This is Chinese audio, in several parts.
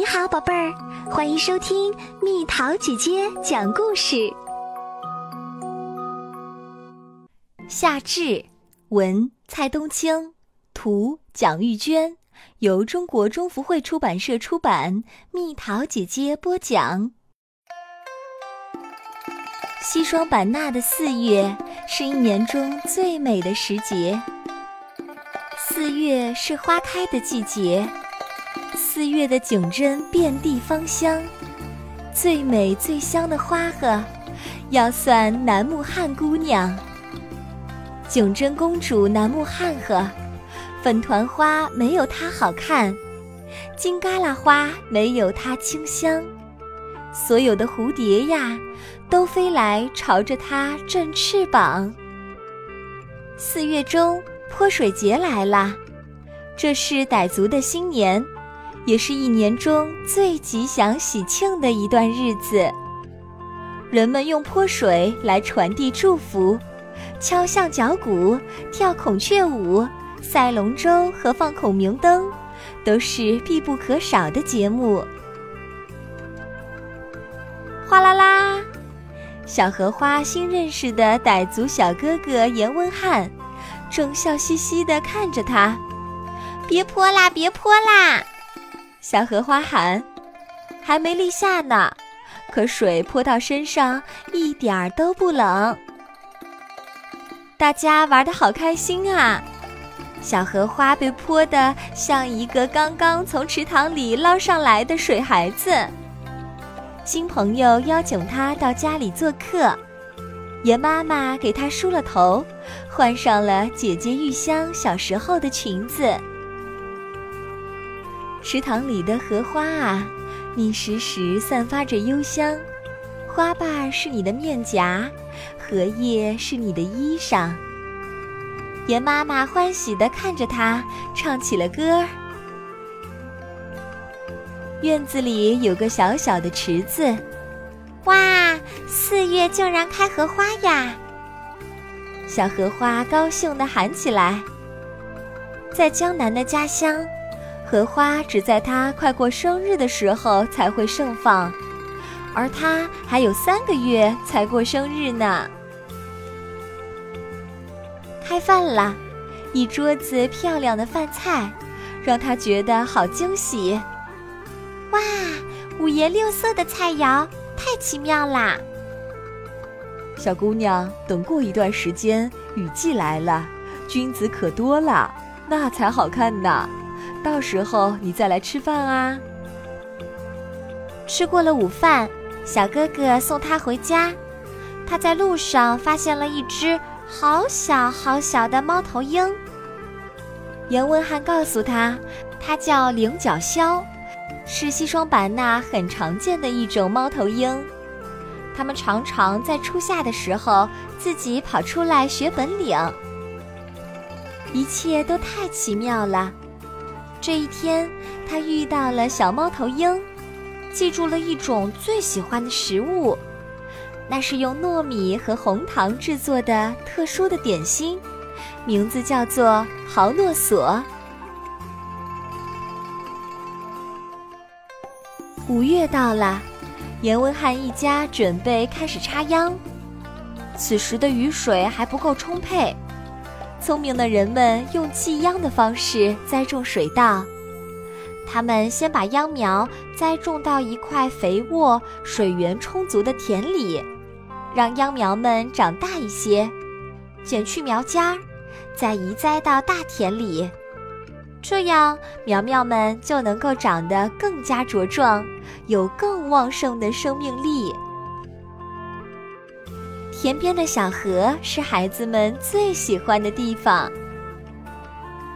你好，宝贝儿，欢迎收听蜜桃姐姐讲故事。夏至，文蔡冬青，图蒋玉娟，由中国中福会出版社出版。蜜桃姐姐播讲。西双版纳的四月是一年中最美的时节。四月是花开的季节。四月的景真遍地芳香，最美最香的花呵，要算楠木汉姑娘。景真公主楠木汉呵，粉团花没有她好看，金嘎啦花没有她清香，所有的蝴蝶呀，都飞来朝着她振翅膀。四月中泼水节来了，这是傣族的新年。也是一年中最吉祥喜庆的一段日子。人们用泼水来传递祝福，敲象脚鼓、跳孔雀舞、赛龙舟和放孔明灯，都是必不可少的节目。哗啦啦，小荷花新认识的傣族小哥哥严文翰，正笑嘻嘻地看着他：“别泼啦，别泼啦！”小荷花喊：“还没立夏呢，可水泼到身上一点儿都不冷。”大家玩得好开心啊！小荷花被泼得像一个刚刚从池塘里捞上来的水孩子。新朋友邀请他到家里做客，严妈妈给他梳了头，换上了姐姐玉香小时候的裙子。池塘里的荷花啊，你时时散发着幽香，花瓣是你的面颊，荷叶是你的衣裳。严妈妈欢喜地看着它，唱起了歌儿。院子里有个小小的池子，哇，四月竟然开荷花呀！小荷花高兴地喊起来。在江南的家乡。荷花只在它快过生日的时候才会盛放，而它还有三个月才过生日呢。开饭了，一桌子漂亮的饭菜，让他觉得好惊喜。哇，五颜六色的菜肴，太奇妙啦！小姑娘，等过一段时间，雨季来了，君子可多了，那才好看呢。到时候你再来吃饭啊！吃过了午饭，小哥哥送他回家。他在路上发现了一只好小好小的猫头鹰。严文翰告诉他，它叫菱角鸮，是西双版纳很常见的一种猫头鹰。它们常常在初夏的时候自己跑出来学本领。一切都太奇妙了。这一天，他遇到了小猫头鹰，记住了一种最喜欢的食物，那是用糯米和红糖制作的特殊的点心，名字叫做豪诺索。五月到了，严文翰一家准备开始插秧，此时的雨水还不够充沛。聪明的人们用寄秧的方式栽种水稻，他们先把秧苗栽种到一块肥沃、水源充足的田里，让秧苗们长大一些，剪去苗尖儿，再移栽到大田里，这样苗苗们就能够长得更加茁壮，有更旺盛的生命力。田边的小河是孩子们最喜欢的地方。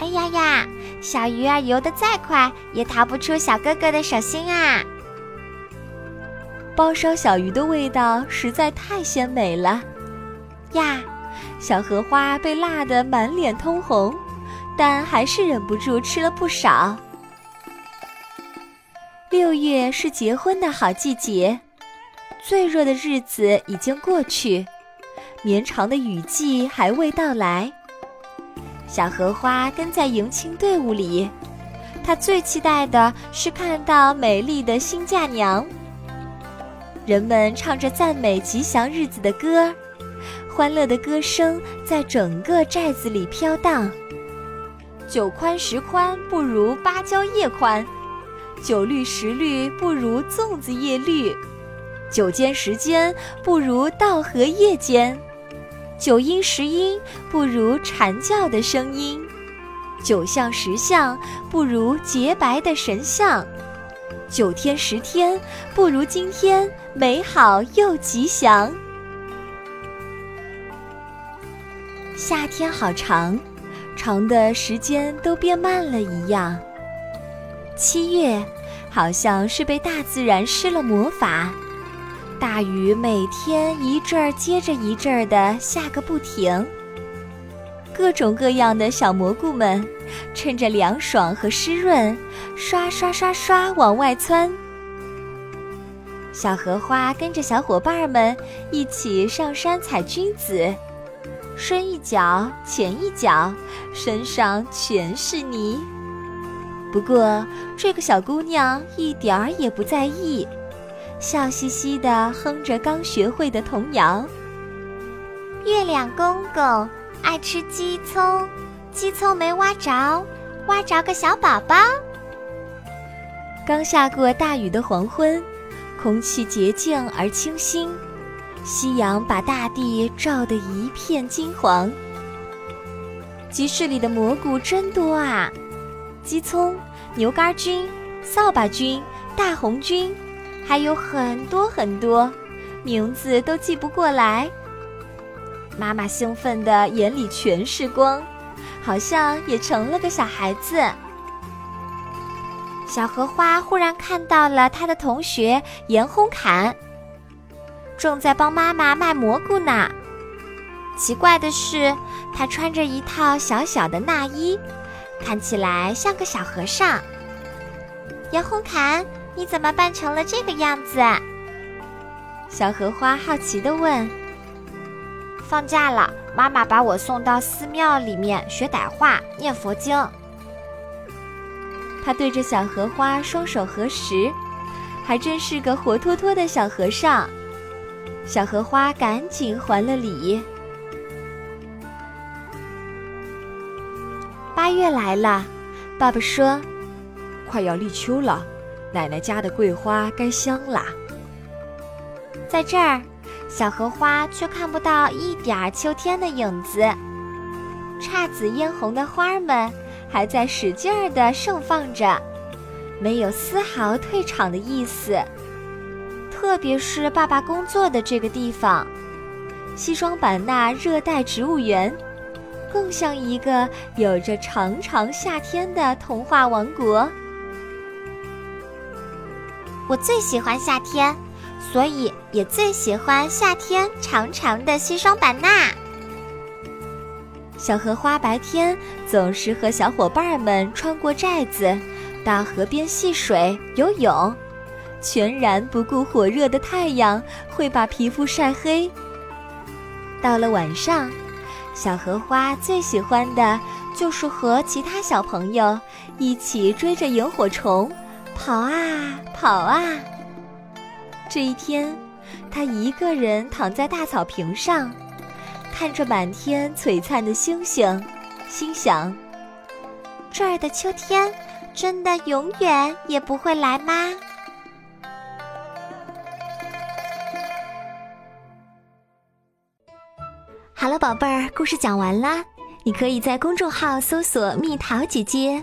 哎呀呀，小鱼儿游得再快，也逃不出小哥哥的手心啊！包烧小鱼的味道实在太鲜美了呀！小荷花被辣得满脸通红，但还是忍不住吃了不少。六月是结婚的好季节。最热的日子已经过去，绵长的雨季还未到来。小荷花跟在迎亲队伍里，他最期待的是看到美丽的新嫁娘。人们唱着赞美吉祥日子的歌，欢乐的歌声在整个寨子里飘荡。九宽十宽不如芭蕉叶宽，九绿十绿不如粽子叶绿，九间十间不如稻荷叶间，九阴十阴不如蝉叫的声音，九相十相不如洁白的神像，九天十天不如今天美好又吉祥。夏天好长。长的时间都变慢了一样。七月，好像是被大自然施了魔法，大雨每天一阵儿接着一阵儿的下个不停。各种各样的小蘑菇们，趁着凉爽和湿润，刷刷刷刷往外窜。小荷花跟着小伙伴们一起上山采菌子。深一脚浅一脚，身上全是泥。不过这个小姑娘一点儿也不在意，笑嘻嘻地哼着刚学会的童谣：“月亮公公爱吃鸡葱，鸡葱没挖着，挖着个小宝宝。”刚下过大雨的黄昏，空气洁净而清新。夕阳把大地照得一片金黄。集市里的蘑菇真多啊，鸡葱、牛肝菌、扫把菌、大红菌，还有很多很多，名字都记不过来。妈妈兴奋的眼里全是光，好像也成了个小孩子。小荷花忽然看到了他的同学严红侃。正在帮妈妈卖蘑菇呢。奇怪的是，他穿着一套小小的衲衣，看起来像个小和尚。严红侃，你怎么扮成了这个样子？小荷花好奇地问。放假了，妈妈把我送到寺庙里面学傣话、念佛经。他对着小荷花双手合十，还真是个活脱脱的小和尚。小荷花赶紧还了礼。八月来了，爸爸说：“快要立秋了，奶奶家的桂花该香啦。”在这儿，小荷花却看不到一点儿秋天的影子。姹紫嫣红的花儿们还在使劲儿地盛放着，没有丝毫退场的意思。特别是爸爸工作的这个地方，西双版纳热带植物园，更像一个有着长长夏天的童话王国。我最喜欢夏天，所以也最喜欢夏天长长的西双版纳。小荷花白天总是和小伙伴们穿过寨子，到河边戏水、游泳。全然不顾火热的太阳会把皮肤晒黑。到了晚上，小荷花最喜欢的就是和其他小朋友一起追着萤火虫跑啊跑啊。这一天，他一个人躺在大草坪上，看着满天璀璨的星星，心想：这儿的秋天真的永远也不会来吗？好了，宝贝儿，故事讲完啦。你可以在公众号搜索“蜜桃姐姐”，